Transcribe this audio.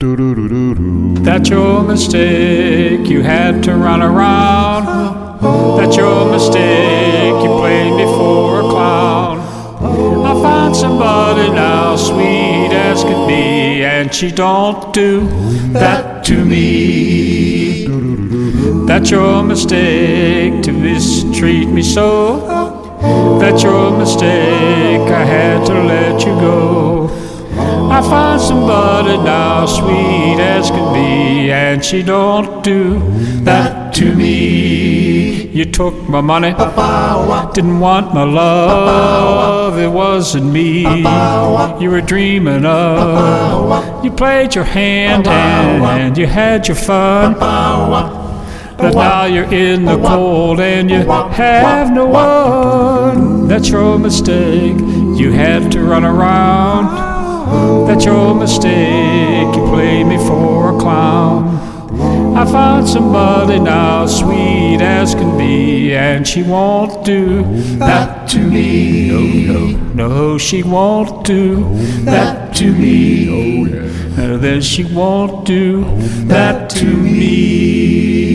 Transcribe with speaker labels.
Speaker 1: That's your mistake. You had to run around. That's your mistake. You played me for a clown. I found somebody now, sweet as can be, and she don't do that to me. That's your mistake to mistreat me so. That's your mistake. I had to let you go. I find somebody now, sweet as can be, and she don't do that to me. You took my money, didn't want my love, it wasn't me. You were dreaming of, you played your hand and you had your fun. But now you're in the cold and you have no one. That's your mistake. You had to run around. That's your mistake. You played me for a clown. I found somebody now, sweet as can be, and she won't do that to me. No, no, no, she won't do that to me. Uh, Then she won't do that to me.